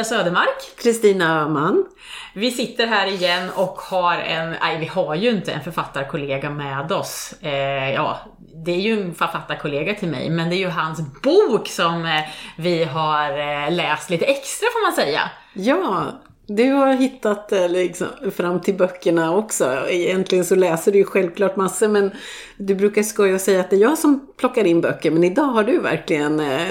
Ida Södermark. Kristina Öhman. Vi sitter här igen och har en, nej vi har ju inte en författarkollega med oss. Eh, ja, det är ju en författarkollega till mig, men det är ju hans bok som eh, vi har eh, läst lite extra får man säga. Ja, du har hittat eh, liksom, fram till böckerna också. Egentligen så läser du ju självklart massor men du brukar skoja och säga att det är jag som plockar in böcker. Men idag har du verkligen eh,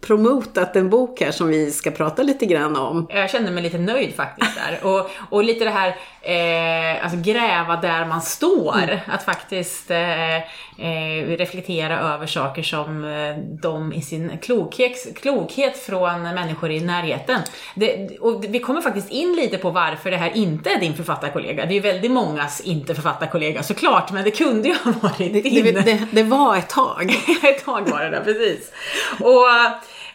promotat en bok här som vi ska prata lite grann om. Jag kände mig lite nöjd faktiskt där. Och, och lite det här, eh, alltså gräva där man står. Mm. Att faktiskt eh, eh, reflektera över saker som eh, de i sin klokhet, klokhet från människor i närheten. Det, och vi kommer faktiskt in lite på varför det här inte är din författarkollega. Det är ju väldigt mångas inte författarkollega såklart, men det kunde ju ha varit din. Det, det, det var ett tag. ett tag var det där, precis. Och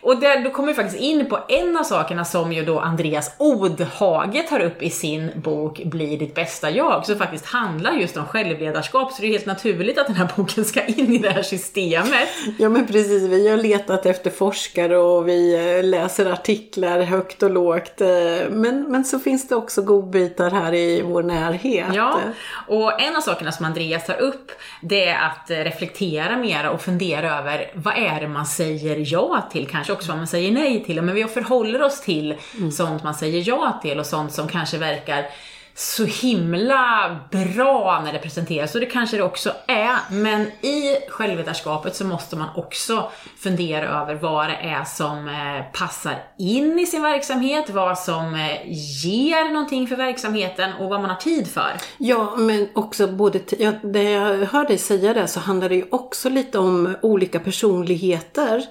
och där, då kommer vi faktiskt in på en av sakerna som ju då Andreas Odhage tar upp i sin bok Bli ditt bästa jag, som faktiskt handlar just om självledarskap, så det är helt naturligt att den här boken ska in i det här systemet. Ja men precis, vi har letat efter forskare och vi eh, läser artiklar högt och lågt. Eh, men, men så finns det också godbitar här i vår närhet. Ja, och en av sakerna som Andreas tar upp, det är att reflektera mera och fundera över vad är det man säger ja till kanske också vad man säger nej till. Men vi förhåller oss till mm. sånt man säger ja till och sånt som kanske verkar så himla bra när det presenteras, och det kanske det också är. Men i självledarskapet så måste man också fundera över vad det är som eh, passar in i sin verksamhet, vad som eh, ger någonting för verksamheten och vad man har tid för. Ja, men också både, ja, det jag hör dig säga där, så handlar det ju också lite om olika personligheter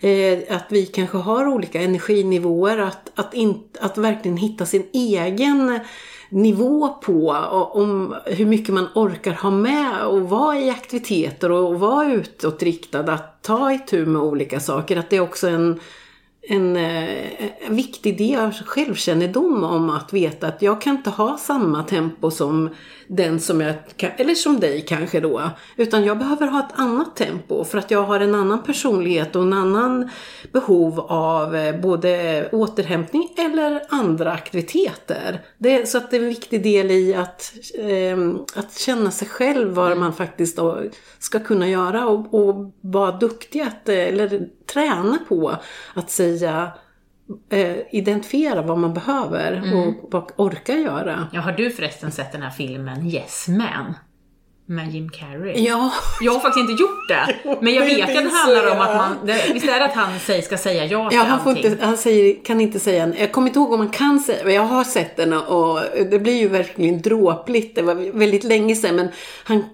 eh, att vi kanske har olika energinivåer, att, att, in, att verkligen hitta sin egen nivå på om hur mycket man orkar ha med och vara i aktiviteter och vara utåtriktad, att ta itu med olika saker. Att det är också en en eh, viktig del av självkännedom om att veta att jag kan inte ha samma tempo som den som jag, eller som dig kanske då. Utan jag behöver ha ett annat tempo för att jag har en annan personlighet och en annan behov av eh, både återhämtning eller andra aktiviteter. Det, så att det är en viktig del i att, eh, att känna sig själv vad man faktiskt ska kunna göra och, och vara duktig att, eller träna på att säga eh, identifiera vad man behöver mm. och vad orkar göra. Ja, har du förresten sett den här filmen Yes Man? Med Jim Carrey. Ja. Jag har faktiskt inte gjort det. Men jag vet att det handlar om att man, det, visst är det att han säger, ska säga ja till ja, han, får inte, han säger, kan inte säga, jag kommer inte ihåg om man kan säga, men jag har sett den och det blir ju verkligen dråpligt. Det var väldigt länge sedan men han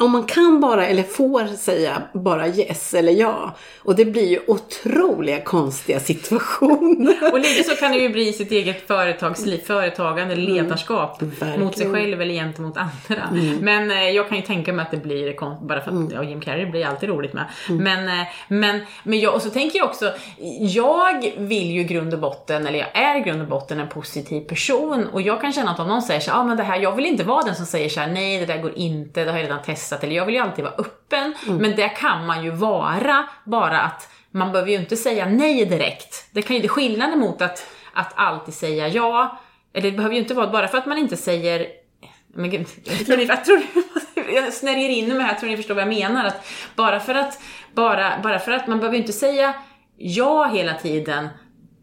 om man kan bara, eller får säga bara yes eller ja. Och det blir ju otroliga konstiga situationer. Och lite så kan det ju bli i sitt eget företagsliv, företagande, mm. ledarskap. Mm, mot sig själv eller gentemot andra. Mm. Men eh, jag kan ju tänka mig att det blir, bara för att mm. ja, Jim Carrey blir alltid roligt med. Mm. Men, eh, men, men jag, och så tänker jag också, jag vill ju grund och botten, eller jag är i grund och botten en positiv person. Och jag kan känna att om någon säger så ah, men det här, jag vill inte vara den som säger så här, nej det där går inte, det har jag redan testat stressat eller jag vill ju alltid vara öppen. Mm. Men det kan man ju vara, bara att man behöver ju inte säga nej direkt. Det kan ju, det är skillnaden mot att, att alltid säga ja. Eller det behöver ju inte vara, bara för att man inte säger men gud, tror ni, jag, tror, jag snärjer in mig här, tror ni förstår vad jag menar? Att bara för att, bara, bara för att man behöver inte säga ja hela tiden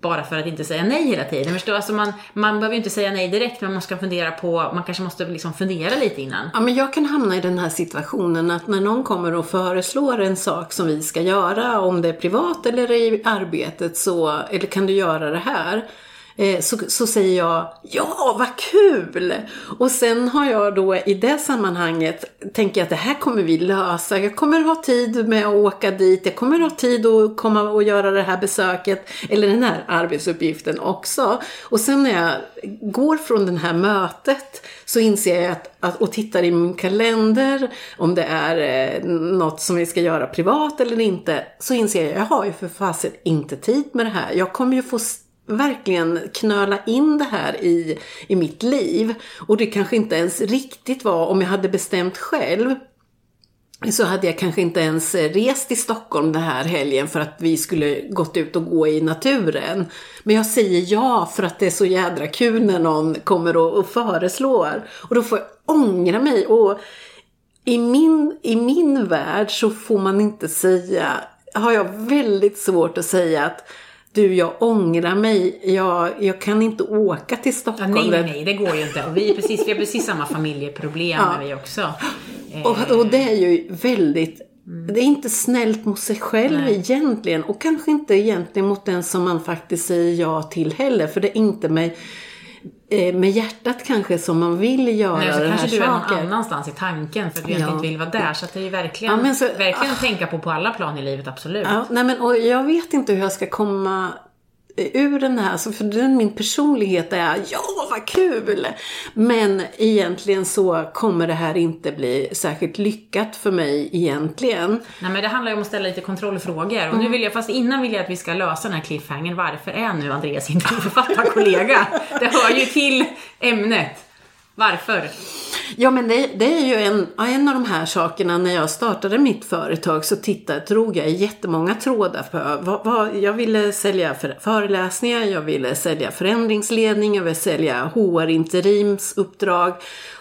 bara för att inte säga nej hela tiden. Förstår? Alltså man, man behöver ju inte säga nej direkt, men man ska fundera på, man kanske måste liksom fundera lite innan. Ja, men jag kan hamna i den här situationen att när någon kommer och föreslår en sak som vi ska göra, om det är privat eller i arbetet, så, eller kan du göra det här? Eh, så, så säger jag ja, vad kul! Och sen har jag då i det sammanhanget tänker jag att det här kommer vi lösa. Jag kommer ha tid med att åka dit. Jag kommer ha tid att komma och göra det här besöket eller den här arbetsuppgiften också. Och sen när jag går från det här mötet så inser jag att, att, och tittar i min kalender om det är eh, något som vi ska göra privat eller inte, så inser jag att jag har ju för fasen inte tid med det här. Jag kommer ju få verkligen knöla in det här i, i mitt liv. Och det kanske inte ens riktigt var om jag hade bestämt själv så hade jag kanske inte ens rest till Stockholm den här helgen för att vi skulle gått ut och gå i naturen. Men jag säger ja för att det är så jädra kul när någon kommer och, och föreslår. Och då får jag ångra mig. Och i min, i min värld så får man inte säga, har jag väldigt svårt att säga att du, jag ångrar mig. Jag, jag kan inte åka till Stockholm. Ja, nej, nej, det går ju inte. Och vi, är precis, vi har precis samma familjeproblem ja. vi också. Och, och, det är ju väldigt Mm. Det är inte snällt mot sig själv Nej. egentligen och kanske inte egentligen mot den som man faktiskt säger ja till heller. För det är inte med, eh, med hjärtat kanske som man vill göra Nej, så det kanske här du är någon annanstans i tanken för att du ja. inte vill vara där. Så det är ju verkligen, ja, så, verkligen ah, tänka på på alla plan i livet, absolut. Ja, nej men, och jag vet inte hur jag ska komma ur den här, alltså för den, min personlighet är ja vad kul! Men egentligen så kommer det här inte bli särskilt lyckat för mig egentligen. Nej men det handlar ju om att ställa lite kontrollfrågor. Och mm. nu vill jag, fast innan vill jag att vi ska lösa den här cliffhangern. Varför är nu Andreas inte författarkollega? det hör ju till ämnet. Varför? Ja men det, det, är ju en, en av de här sakerna när jag startade mitt företag så tittade, drog jag jättemånga trådar på vad, vad, jag ville sälja för, föreläsningar, jag ville sälja förändringsledning, jag ville sälja HR interimsuppdrag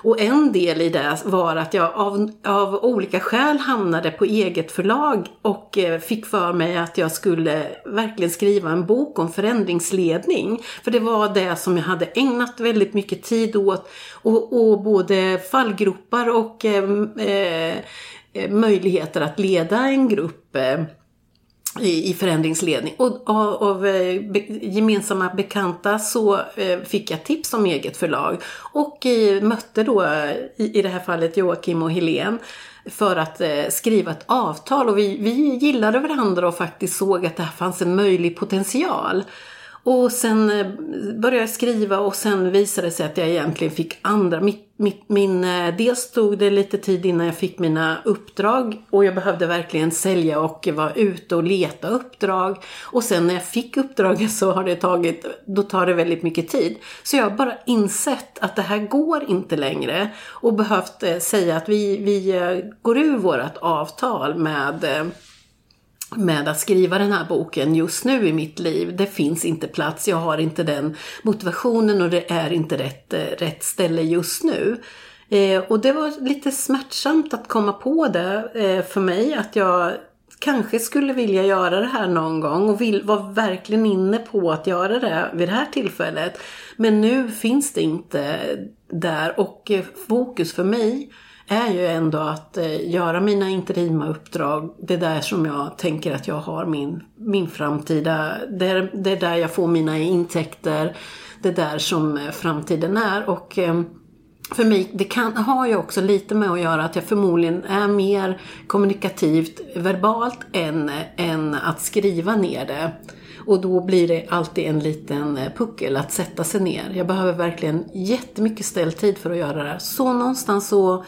och en del i det var att jag av, av olika skäl hamnade på eget förlag och eh, fick för mig att jag skulle verkligen skriva en bok om förändringsledning. För det var det som jag hade ägnat väldigt mycket tid åt och, och både fallgropar och eh, eh, eh, möjligheter att leda en grupp eh, i, förändringsledning. Och av, av eh, gemensamma bekanta så eh, fick jag tips om eget förlag och mötte då i, i det här fallet Joakim och Helene för att skriva ett avtal och vi, vi gillade varandra och faktiskt såg att det här fanns en möjlig potential. Och sen eh, började jag skriva och sen visade det sig att jag egentligen fick andra. Mitt, mitt, min, eh, dels tog det lite tid innan jag fick mina uppdrag och jag behövde verkligen sälja och vara ute och leta uppdrag. Och sen när jag fick uppdraget så har det tagit, då tar det väldigt mycket tid. Så jag har bara insett att det här går inte längre och behövt eh, säga att vi, vi går ur vårt avtal med med att skriva den här boken just nu i mitt liv. Det finns inte plats, jag har inte den motivationen och det är inte rätt, eh, rätt ställe just nu. Eh, och det var lite smärtsamt att komma på det eh, för mig, att jag kanske skulle vilja göra det här någon gång och vill, var verkligen inne på att göra det vid det här tillfället. Men nu finns det inte där och eh, fokus för mig är ju ändå att eh, göra mina interima uppdrag. Det är där som jag tänker att jag har min, min framtida, det är, det är där jag får mina intäkter. Det är där som eh, framtiden är och ehm, för mig, det kan, har ju också lite med att göra att jag förmodligen är mer kommunikativt verbalt än, än att skriva ner det. Och då blir det alltid en liten eh, puckel att sätta sig ner. Jag behöver verkligen jättemycket ställtid för att göra det. Så någonstans så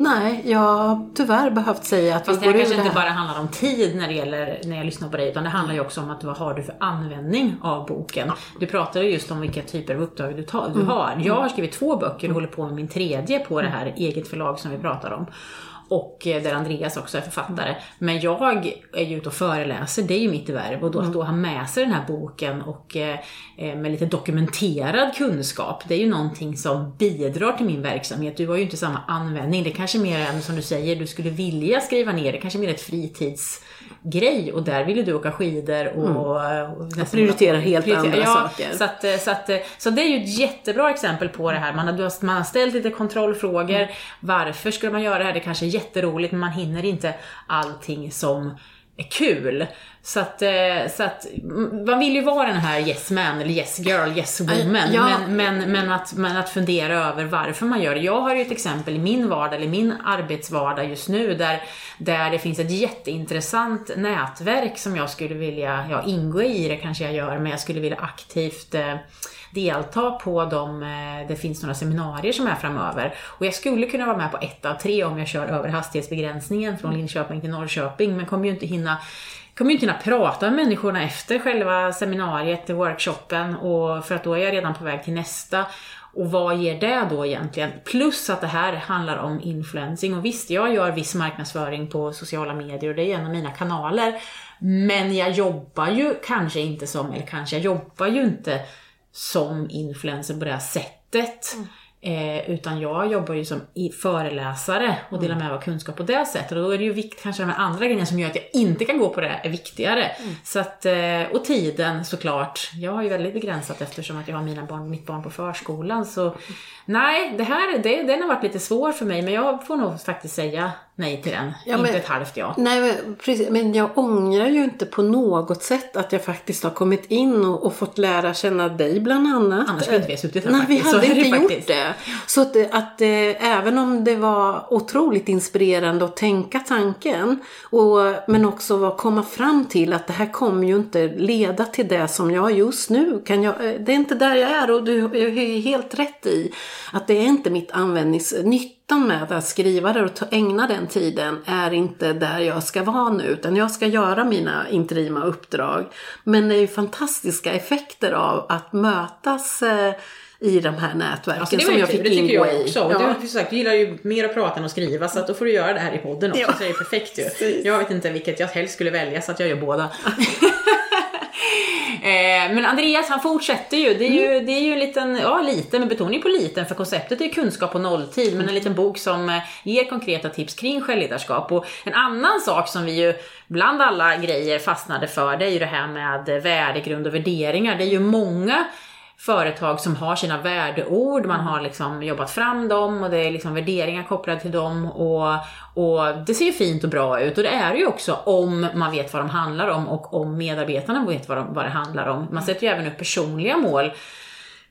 Nej, jag har tyvärr behövt säga att Fast vi går det kanske inte bara handlar om tid när det gäller, när jag lyssnar på dig, utan det handlar ju också om att vad har du för användning av boken? Du pratade just om vilka typer av uppdrag du, tar, du mm. har. Jag har skrivit två böcker och håller på med min tredje på det här eget förlag som vi pratar om och eh, där Andreas också är författare. Men jag är ju ute och föreläser, det är ju mitt värv. Och då, att då ha med sig den här boken och eh, eh, med lite dokumenterad kunskap, det är ju någonting som bidrar till min verksamhet. Du har ju inte samma användning. Det kanske mer än som du säger, du skulle vilja skriva ner det, kanske mer ett fritids grej och där ville du åka skidor och... Mm. och prioritera helt prioritera, andra ja, saker. Så, att, så, att, så det är ju ett jättebra exempel på det här. Man har, man har ställt lite kontrollfrågor. Mm. Varför skulle man göra det här? Det kanske är jätteroligt men man hinner inte allting som är kul. Så att, eh, så att man vill ju vara den här yes man eller yes girl, yes woman. Ja. Men, men, men, att, men att fundera över varför man gör det. Jag har ju ett exempel i min vardag, eller min arbetsvardag just nu, där, där det finns ett jätteintressant nätverk som jag skulle vilja, ja ingå i det kanske jag gör, men jag skulle vilja aktivt eh, delta på de, eh, det finns några seminarier som är framöver. Och jag skulle kunna vara med på ett av tre om jag kör över hastighetsbegränsningen från Linköping till Norrköping, men kommer ju inte hinna kommer ju inte hinna prata med människorna efter själva seminariet, workshopen, och för att då är jag redan på väg till nästa. och vad ger det då egentligen? Plus att det här handlar om influencing. Och visst, jag gör viss marknadsföring på sociala medier och det är en av mina kanaler. Men jag jobbar ju kanske inte som, eller kanske, jag jobbar ju inte som influencer på det här sättet. Mm. Eh, utan jag jobbar ju som föreläsare och delar mm. med mig av kunskap på det sättet. Och då är det ju viktigt, kanske de här andra grejerna som gör att jag inte kan gå på det är viktigare. Mm. Så att, eh, och tiden såklart. Jag har ju väldigt begränsat eftersom att jag har mina barn, mitt barn på förskolan. Så nej, det här det, den har varit lite svår för mig men jag får nog faktiskt säga nej till den. Ja, inte men, ett halvt ja. Nej, men, precis, men jag ångrar ju inte på något sätt att jag faktiskt har kommit in och, och fått lära känna dig bland annat. Annars skulle inte vi ha suttit här Nej, faktiskt. vi hade inte det gjort det. Så att, att äh, även om det var otroligt inspirerande att tänka tanken, och, men också att komma fram till att det här kommer ju inte leda till det som jag just nu kan jag, eh, det är inte där jag är och du är helt rätt i att det är inte mitt användningsnytt nyttan med att skriva det och ägna den tiden är inte där jag ska vara nu, utan jag ska göra mina interima uppdrag. Men det är ju fantastiska effekter av att mötas eh, i de här nätverken alltså som jag fick det ingå jag också. i. Ja. Du, sagt, du gillar ju mer att prata än att skriva så att då får du göra det här i podden också. Ja. Så det är perfekt ju. Jag vet inte vilket jag helst skulle välja så att jag gör båda. Eh, men Andreas han fortsätter ju. Det är ju, mm. det är ju en liten, ja liten, med betoning på liten, för konceptet är kunskap på nolltid, men en liten bok som eh, ger konkreta tips kring självledarskap. Och en annan sak som vi ju bland alla grejer fastnade för, det är ju det här med värdegrund och värderingar. Det är ju många företag som har sina värdeord, man har liksom jobbat fram dem och det är liksom värderingar kopplade till dem och, och det ser ju fint och bra ut och det är det ju också om man vet vad de handlar om och om medarbetarna vet vad, de, vad det handlar om. Man sätter ju även upp personliga mål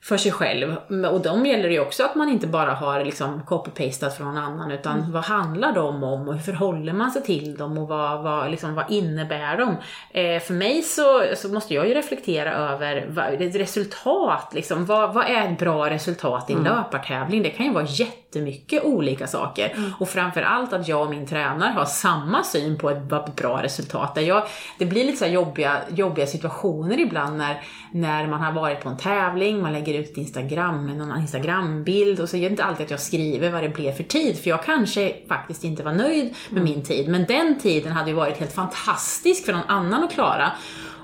för sig själv. Och de gäller ju också att man inte bara har liksom copy-pastat från någon annan utan mm. vad handlar de om och hur förhåller man sig till dem och vad, vad, liksom, vad innebär de? Eh, för mig så, så måste jag ju reflektera över vad, ett resultat, liksom, vad, vad är ett bra resultat i en mm. löpartävling? Det kan ju vara jättemycket olika saker. Mm. Och framförallt att jag och min tränare har samma syn på ett, ett bra resultat. Där jag, det blir lite så jobbiga, jobbiga situationer ibland när, när man har varit på en tävling, man lägger lägger ut Instagram, någon Instagrambild och så är det inte alltid att jag skriver vad det blev för tid, för jag kanske faktiskt inte var nöjd med min tid, men den tiden hade ju varit helt fantastisk för någon annan att klara.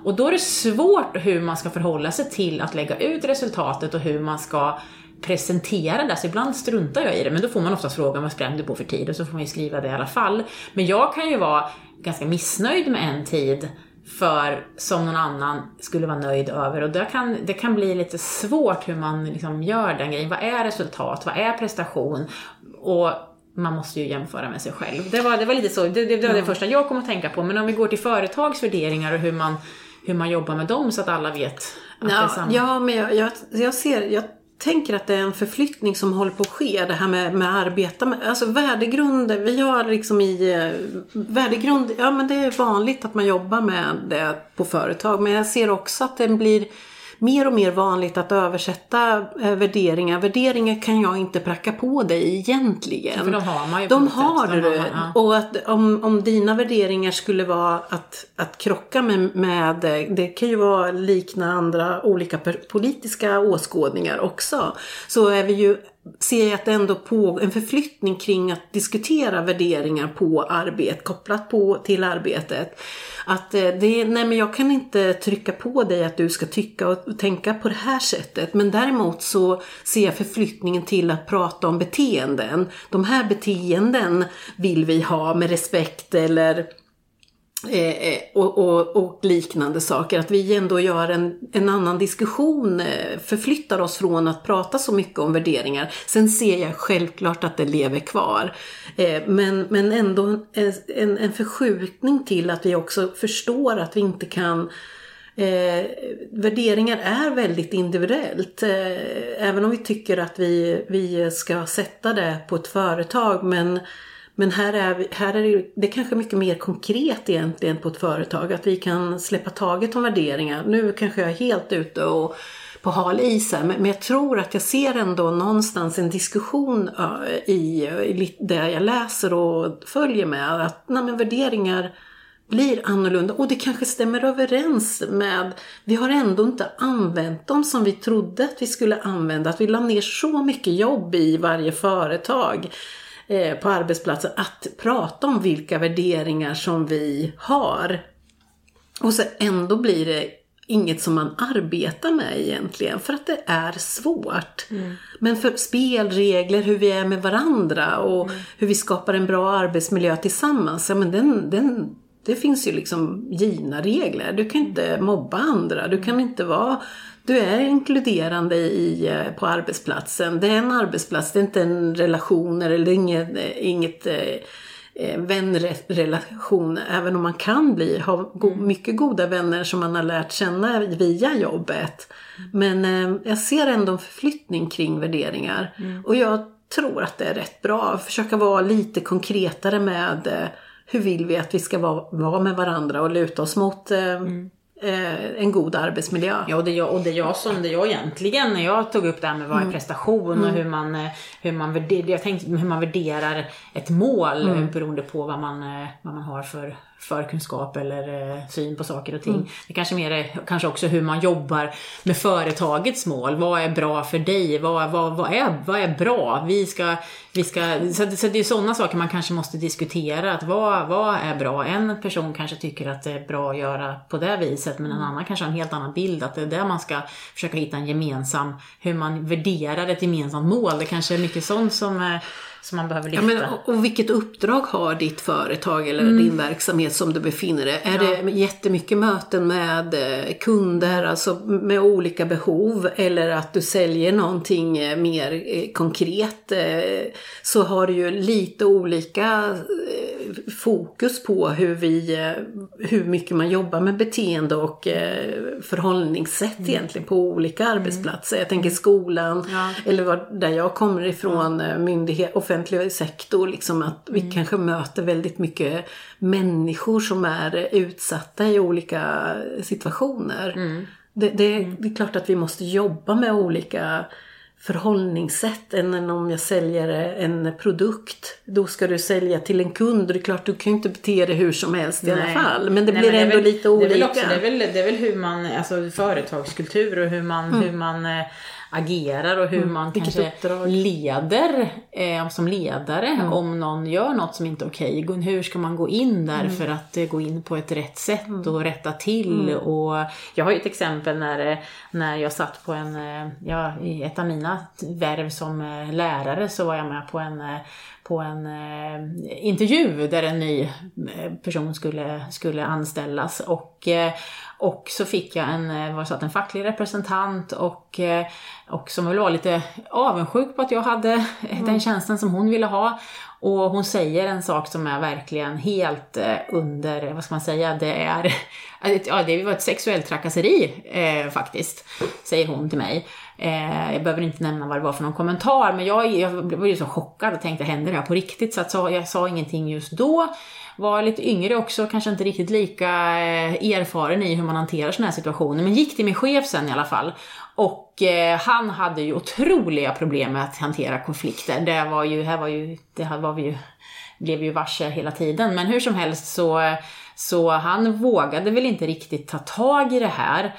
Och då är det svårt hur man ska förhålla sig till att lägga ut resultatet och hur man ska presentera det, så ibland struntar jag i det, men då får man oftast frågan vad sprang du på för tid och så får man ju skriva det i alla fall. Men jag kan ju vara ganska missnöjd med en tid för som någon annan skulle vara nöjd över. Och det kan, det kan bli lite svårt hur man liksom gör den grejen. Vad är resultat? Vad är prestation? Och man måste ju jämföra med sig själv. Det var, det var lite så, det, det var det första jag kom att tänka på. Men om vi går till företagsvärderingar och hur man, hur man jobbar med dem så att alla vet att ja, det är samma. Ja, men jag, jag, jag ser, jag tänker att det är en förflyttning som håller på att ske. Det här med, med arbeta med, alltså värdegrund, vi har liksom i eh, värdegrund, ja men det är vanligt att man jobbar med det på företag. Men jag ser också att den blir mer och mer vanligt att översätta eh, värderingar. Värderingar kan jag inte pracka på dig egentligen. För de har man ju De har du. Ja. Och att om, om dina värderingar skulle vara att, att krocka med, med, det kan ju vara likna andra olika politiska åskådningar också. Så är vi ju ser jag att det ändå på en förflyttning kring att diskutera värderingar på arbete, kopplat på, till arbetet. Att eh, det det, nej men jag kan inte trycka på dig att du ska tycka och tänka på det här sättet. Men däremot så ser jag förflyttningen till att prata om beteenden. De här beteenden vill vi ha med respekt eller Eh, eh, och, och, och, liknande saker. Att vi ändå gör en, en annan diskussion, eh, förflyttar oss från att prata så mycket om värderingar. Sen ser jag självklart att det lever kvar. Eh, men, men ändå en, en förskjutning till att vi också förstår att vi inte kan Eh, värderingar är väldigt individuellt. Eh, även om vi tycker att vi, vi ska sätta det på ett företag men men här är, här är det, det är kanske mycket mer konkret egentligen på ett företag. Att vi kan släppa taget om värderingar. Nu kanske jag är helt ute och på hal is här, men, jag tror att jag ser ändå någonstans en diskussion eh, i, i det jag läser och följer med. Att nej, men värderingar blir annorlunda och det kanske stämmer överens med, vi har ändå inte använt dem som vi trodde att vi skulle använda, att vi la ner så mycket jobb i varje företag eh, på arbetsplatsen att prata om vilka värderingar som vi har. Och så ändå blir det inget som man arbetar med egentligen för att det är svårt. Mm. Men för spelregler, hur vi är med varandra och mm. hur vi skapar en bra arbetsmiljö tillsammans, ja men den, den, det finns ju liksom givna regler. Du kan inte mobba andra, du kan inte vara du är inkluderande i, eh, på arbetsplatsen. Det är en arbetsplats, det är inte en relation eller inget, inget eh, eh, vänrelation, även om man kan bli, ha go mm. mycket goda vänner som man har lärt känna via jobbet. Men eh, jag ser ändå en förflyttning kring värderingar. Mm. Och jag tror att det är rätt bra. Försöka vara lite konkretare med eh, hur vill vi att vi ska vara, vara med varandra och luta oss mot eh, mm eh, en god arbetsmiljö. Ja, och det, jag, och det jag som det jag egentligen när jag tog upp det här med vad är mm. prestation mm. och hur man, eh, hur, man värderar, jag tänkte, hur man värderar ett mål mm. beroende på vad man, eh, vad man har för förkunskap eller eh, syn på saker och ting. Mm. Det kanske mer är kanske också hur man jobbar med företagets mål. Vad är bra för dig? Vad, vad, vad, är, vad är bra? Vi ska, vi ska, så, så det är sådana saker man kanske måste diskutera. Att vad, vad är bra? En person kanske tycker att det är bra att göra på det viset men en mm. annan kanske har en helt annan bild. Att det är där man ska försöka hitta en gemensam, hur man värderar ett gemensamt mål. Det kanske är mycket sånt som som man behöver lyfta. Ja, men, och vilket uppdrag har ditt företag eller mm. din verksamhet som du befinner dig? Är ja. det jättemycket möten med eh, kunder, alltså med olika behov eller att du säljer någonting eh, mer eh, konkret så har du ju lite olika fokus på hur, vi, hur mycket man jobbar med beteende och förhållningssätt mm. egentligen på olika arbetsplatser. Jag tänker mm. skolan ja. eller var, där jag kommer ifrån, ja. myndighet, offentlig sektor, liksom att vi mm. kanske möter väldigt mycket människor som är utsatta i olika situationer. Mm. Det, det, mm. det, är klart att vi måste jobba med olika förhållningssätt än om jag säljer en produkt. Då ska du sälja till en kund det är klart du kan ju inte bete dig hur som helst i Nej. alla fall. Men det Nej, blir men ändå väl, lite olika. Det är, väl också, det, är väl, det är väl hur man, alltså företagskultur och hur man, mm. hur man eh, agerar och hur mm, man kanske uppdrag. leder eh, som ledare mm. om någon gör något som inte är okej. Okay. Hur ska man gå in där mm. för att eh, gå in på ett rätt sätt mm. och rätta till? Mm. Och jag har ju ett exempel när, eh, när jag satt på en, eh, ja, i ett av mina värv som lärare så var jag med på en på en eh, intervju där en ny person skulle, skulle anställas. Och, eh, och så fick jag en, var så att en facklig representant och, och som väl var lite avundsjuk på att jag hade mm. den tjänsten som hon ville ha. Och hon säger en sak som är verkligen helt eh, under, vad ska man säga, det är, ja det var ett sexuellt trakasseri eh, faktiskt, säger hon till mig. Eh, jag behöver inte nämna vad det var för någon kommentar, men jag, jag var ju så chockad och tänkte, händer det här på riktigt? Så att, så, jag sa ingenting just då. Var lite yngre också, kanske inte riktigt lika eh, erfaren i hur man hanterar sådana här situationer, men gick till min chef sen i alla fall. Och eh, han hade ju otroliga problem med att hantera konflikter. Det var ju, här var ju, det här var vi ju, blev ju varse hela tiden. Men hur som helst så, så han vågade väl inte riktigt ta tag i det här.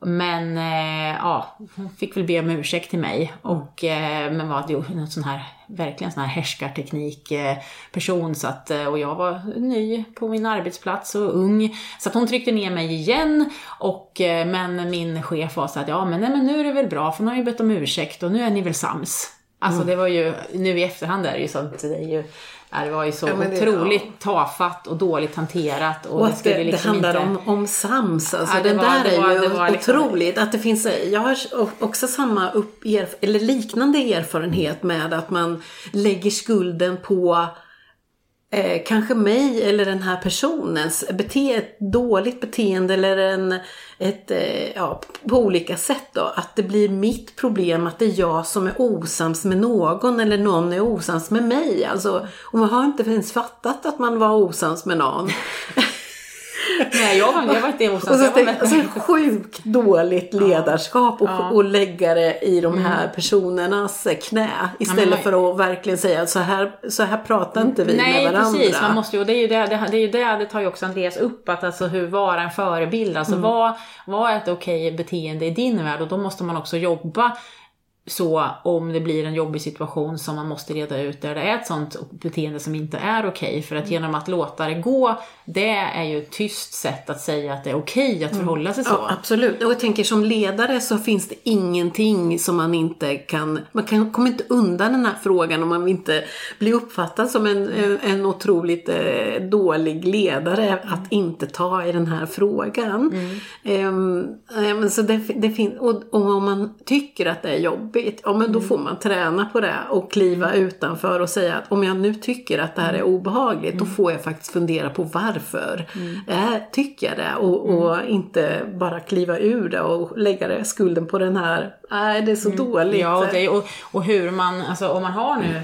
Men eh, ja, hon fick väl be om ursäkt till mig. Och, eh, men var ju en sån här, verkligen sån här härskarteknik-person. Så att, eh, och jag var ny på min arbetsplats och ung. Så att hon tryckte ner mig igen. Och, eh, men min chef var så att ja men, nej, men nu är det väl bra för nu har ju bett om ursäkt och nu är ni väl sams. Alltså mm. det var ju, nu i efterhand är det ju sånt, det är ju det var ju så ja, otroligt ja. tafatt och dåligt hanterat. Och, och att det, liksom det handlar inte... om, om sams. Alltså, ja, den var, där är var, ju var liksom- otroligt. Liksom... Att det finns, jag har också samma upp, eller liknande erfarenhet med att man lägger skulden på eh, kanske mig eller den här personens bete ett dåligt beteende eller en, ett, eh, ja, på olika sätt då. Att det blir mitt problem att det är jag som är osams med någon eller någon är osams med mig. Alltså, och man har inte ens fattat att man var osams med någon. Nej, jag var, jag var inte Och så, tänk, alltså, sjukt dåligt ledarskap och, ja. och lägga det i de här mm. personernas knä istället ja, för att verkligen säga att så här, så här pratar inte vi Nej, med varandra. Nej, precis. Man måste ju, det är ju det, det, det, är ju det, det tar ju också Andreas upp, att alltså hur vara en förebild, alltså mm. vad, vad är ett okej beteende i din värld och då måste man också jobba så om det blir en jobbig situation som man måste reda ut där det är ett sånt beteende som inte är okej. Okay. För att genom att låta det gå, det är ju ett tyst sätt att säga att det är okej okay att mm. förhålla sig så. Ja, absolut. Och jag tänker som ledare så finns det ingenting som man inte kan, man kan, kommer inte undan den här frågan om man inte blir uppfattad som en, en otroligt eh, dålig ledare att inte ta i den här frågan. Mm. Um, så det, det fin- och, och om man tycker att det är jobbigt jobbigt, ja men då får man träna på det och kliva mm. utanför och säga att om jag nu tycker att det här är mm. obehagligt mm. då får jag faktiskt fundera på varför. Mm. Äh, tycker jag det? Och, och mm. inte bara kliva ur det och lägga det, skulden på den här, nej det är så mm. dåligt. Ja, och, det, och, och, hur man, alltså om man har nu,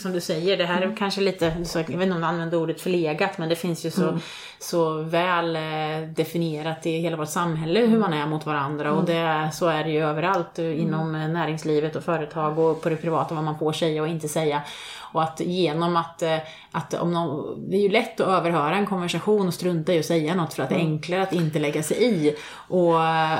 som du säger, det här är kanske lite, jag vet inte om du använder ordet förlegat, men det finns ju så så väl eh, definierat i hela vårt samhälle hur man är mot varandra mm. och det, så är det ju överallt mm. inom eh, näringslivet och företag och på det privata vad man får säga och inte säga. Och att genom att, eh, att om någon, det är ju lätt att överhöra en konversation och strunta i att säga något för att det är mm. enklare att inte lägga sig i. Och,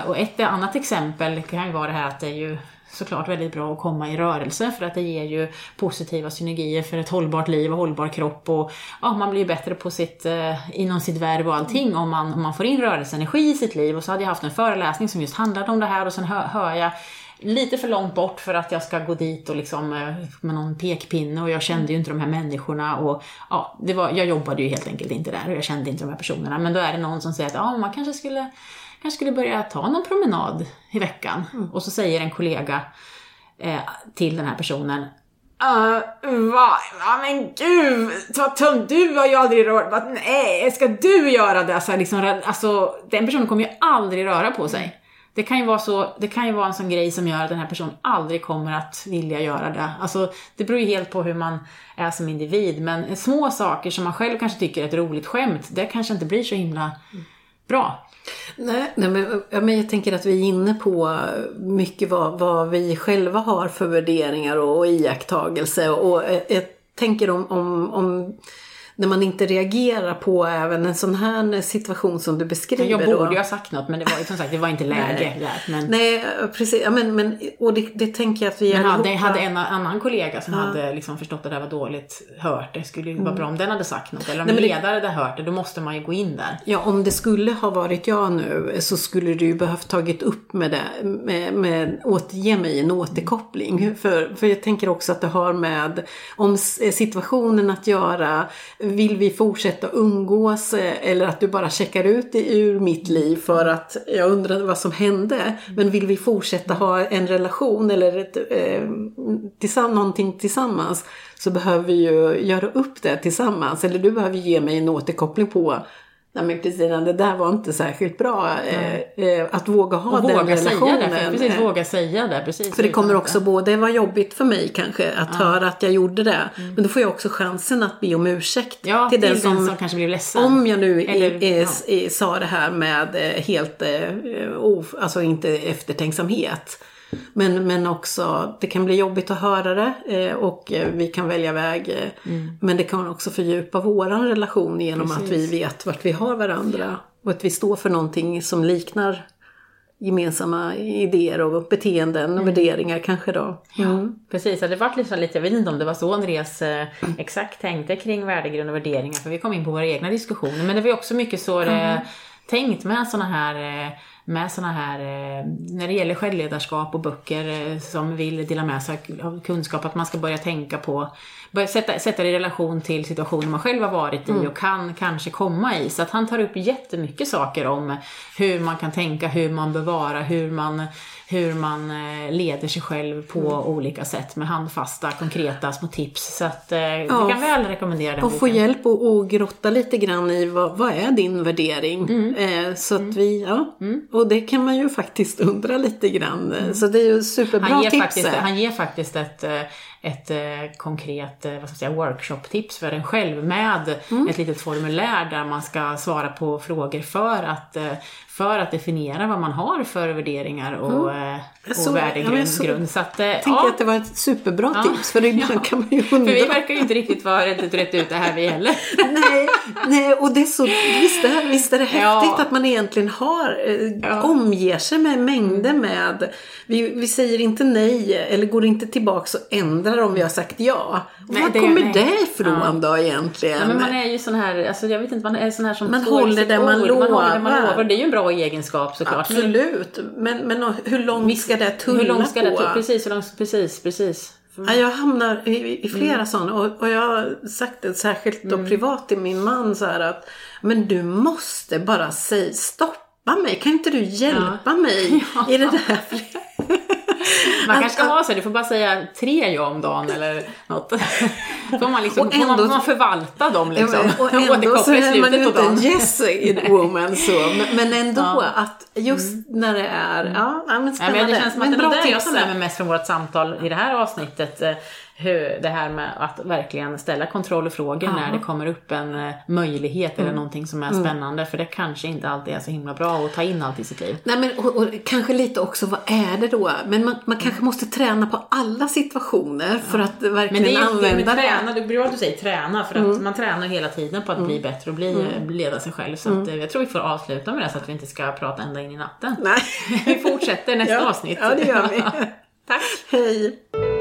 och ett annat exempel kan ju vara det här att det är ju såklart väldigt bra att komma i rörelse för att det ger ju positiva synergier för ett hållbart liv och hållbar kropp och ja, man blir ju bättre på sitt, eh, inom sitt värv och allting om man, om man får in rörelseenergi i sitt liv och så hade jag haft en föreläsning som just handlade om det här och sen hör, hör jag lite för långt bort för att jag ska gå dit och liksom eh, med någon pekpinne och jag kände ju inte de här människorna och ja, det var, jag jobbade ju helt enkelt inte där och jag kände inte de här personerna. Men då är det någon som säger att ja, man kanske skulle kanske skulle börja ta någon promenad i veckan. Mm. Och så säger en kollega eh, till den här personen Uh, va? Ja men gud, vad tunt, du har ju aldrig rört va? Nej, ska du göra det? Alltså, liksom, alltså, den personen kommer ju aldrig röra på sig. Det kan, ju vara så, det kan ju vara en sån grej som gör att den här personen aldrig kommer att vilja göra det. Alltså, det beror ju helt på hur man är som individ, men små saker som man själv kanske tycker är ett roligt skämt, det kanske inte blir så himla bra. Nej, nej men, ja, men jag tänker att vi är inne på mycket vad, vad vi själva har för värderingar och, och iakttagelse. Och eh, jag tänker om, om, om när man inte reagerar på även en sån här situation som du beskriver. Jag borde ju ha sagt något men det var som sagt det var inte läge Nej. Men... Nej precis, ja, men, men, och det, det tänker jag att vi Men hade, hade en annan kollega som ja. hade liksom förstått att det här var dåligt hört det skulle ju vara mm. bra om den hade sagt något. Eller om Nej, en ledare hade hört det, då måste man ju gå in där. Ja, om det skulle ha varit jag nu så skulle du ju behövt tagit upp med det, med, med återge mig en återkoppling. För, för jag tänker också att det har med om situationen att göra vill vi fortsätta umgås eh, eller att du bara checkar ut det ur mitt liv för att jag undrar vad som hände. Men vill vi fortsätta ha en relation eller ett, eh, tillsamm någonting tillsammans så behöver vi ju göra upp det tillsammans. Eller du behöver ge mig en återkoppling på Nej men Kristina, det där var inte särskilt bra. Eh, eh, att våga ha och den våga relationen. Säga det, precis, våga säga det. Precis, för det kommer också både vara jobbigt för mig kanske att ja. höra att jag gjorde det. Mm. Men då får jag också chansen att be om ursäkt. Ja, till, till den, som, den som kanske blev ledsen. Om jag nu Eller, är, ja. sa det här med eh, helt, eh, of, alltså inte eftertänksamhet. Men, men också, det kan bli jobbigt att höra det eh, och eh, vi kan välja väg. Eh, mm. Men det kan också fördjupa våran relation genom Precis. att vi vet vart vi har varandra. Och att vi står för någonting som liknar gemensamma idéer och beteenden och mm. värderingar kanske då. Mm. Ja, precis. Det var liksom lite, jag vet inte om det var så Andreas eh, exakt tänkte kring värdegrund och värderingar, för vi kom in på våra egna diskussioner. Men det var också mycket så det mm. tänkt med sådana här eh, med sådana här, eh, när det gäller självledarskap och böcker eh, som vill dela med sig av kunskap, att man ska börja tänka på, börja sätta, sätta det i relation till situationer man själv har varit i mm. och kan kanske komma i. Så att han tar upp jättemycket saker om hur man kan tänka, hur man bör vara, hur man hur man eh, leder sig själv på mm. olika sätt med handfasta, konkreta små tips. Så att eh, ja, vi kan väl rekommendera den Och få hjälp att och grotta lite grann i vad, vad är din värdering? Mm. Eh, så att mm. vi, ja. Och det kan man ju faktiskt undra lite grann. Mm. Så det är ju superbra han ger tips. Faktiskt, han ger faktiskt ett eh, ett eh, konkret eh, vad ska säga, workshop-tips för en själv med mm. ett litet formulär där man ska svara på frågor för att, för att definiera vad man har för värderingar och, mm. och så, värdegrund. Ja, jag tänker ja. att det var ett superbra ja, tips för ibland ja. kan man ju undra. För vi verkar ju inte riktigt vara rätt, rätt ut det här vi heller. nej, nej, och det är så, visst är, visst är det häftigt att man egentligen har, ja. omger sig med mängder med, vi, vi säger inte nej eller går inte tillbaks och ändrar om vi har sagt ja. Nej, Var det, kommer nej. det ifrån då egentligen? Men man är ju sån här, alltså jag vet inte, man är sån här som man håller det man lovar. Man håller det man lovar. Det är ju en bra egenskap såklart. Absolut. Men, men hur långt ska det tulla Hur långt ska på? det? Precis, hur långt, precis, precis. Ja, jag hamnar i, i flera mm. sådana och, och, jag har sagt det särskilt då mm. privat till min man så här att Men du måste bara säga stoppa mig. Kan inte du hjälpa ja. mig ja. i det där? Man kanske ska vara så, du får bara säga tre ja om dagen eller något. får man, liksom, och ändå, får man, man förvalta dem liksom. Och ändå så är man ju inte en yes woman så. Men ändå ja. att just mm. när det är, ja, men spännande. Ja, men det känns som att men det är jag tar med mig mest från vårt samtal i det här avsnittet hur, det här med att verkligen ställa kontrollfrågor Aha. när det kommer upp en eh, möjlighet mm. eller någonting som är mm. spännande. För det kanske inte alltid är så himla bra att ta in allt i sitt liv. Nej, men, och, och kanske lite också, vad är det då? Men man, man kanske mm. måste träna på alla situationer för ja. att verkligen men det är, använda det. Träna, det är bra att du säger träna, för att mm. man tränar hela tiden på att bli mm. bättre och bli, mm. leda sig själv. Så att, eh, jag tror vi får avsluta med det så att vi inte ska prata ända in i natten. Nej. vi fortsätter nästa ja. avsnitt. Ja, det gör vi. Tack. Hej.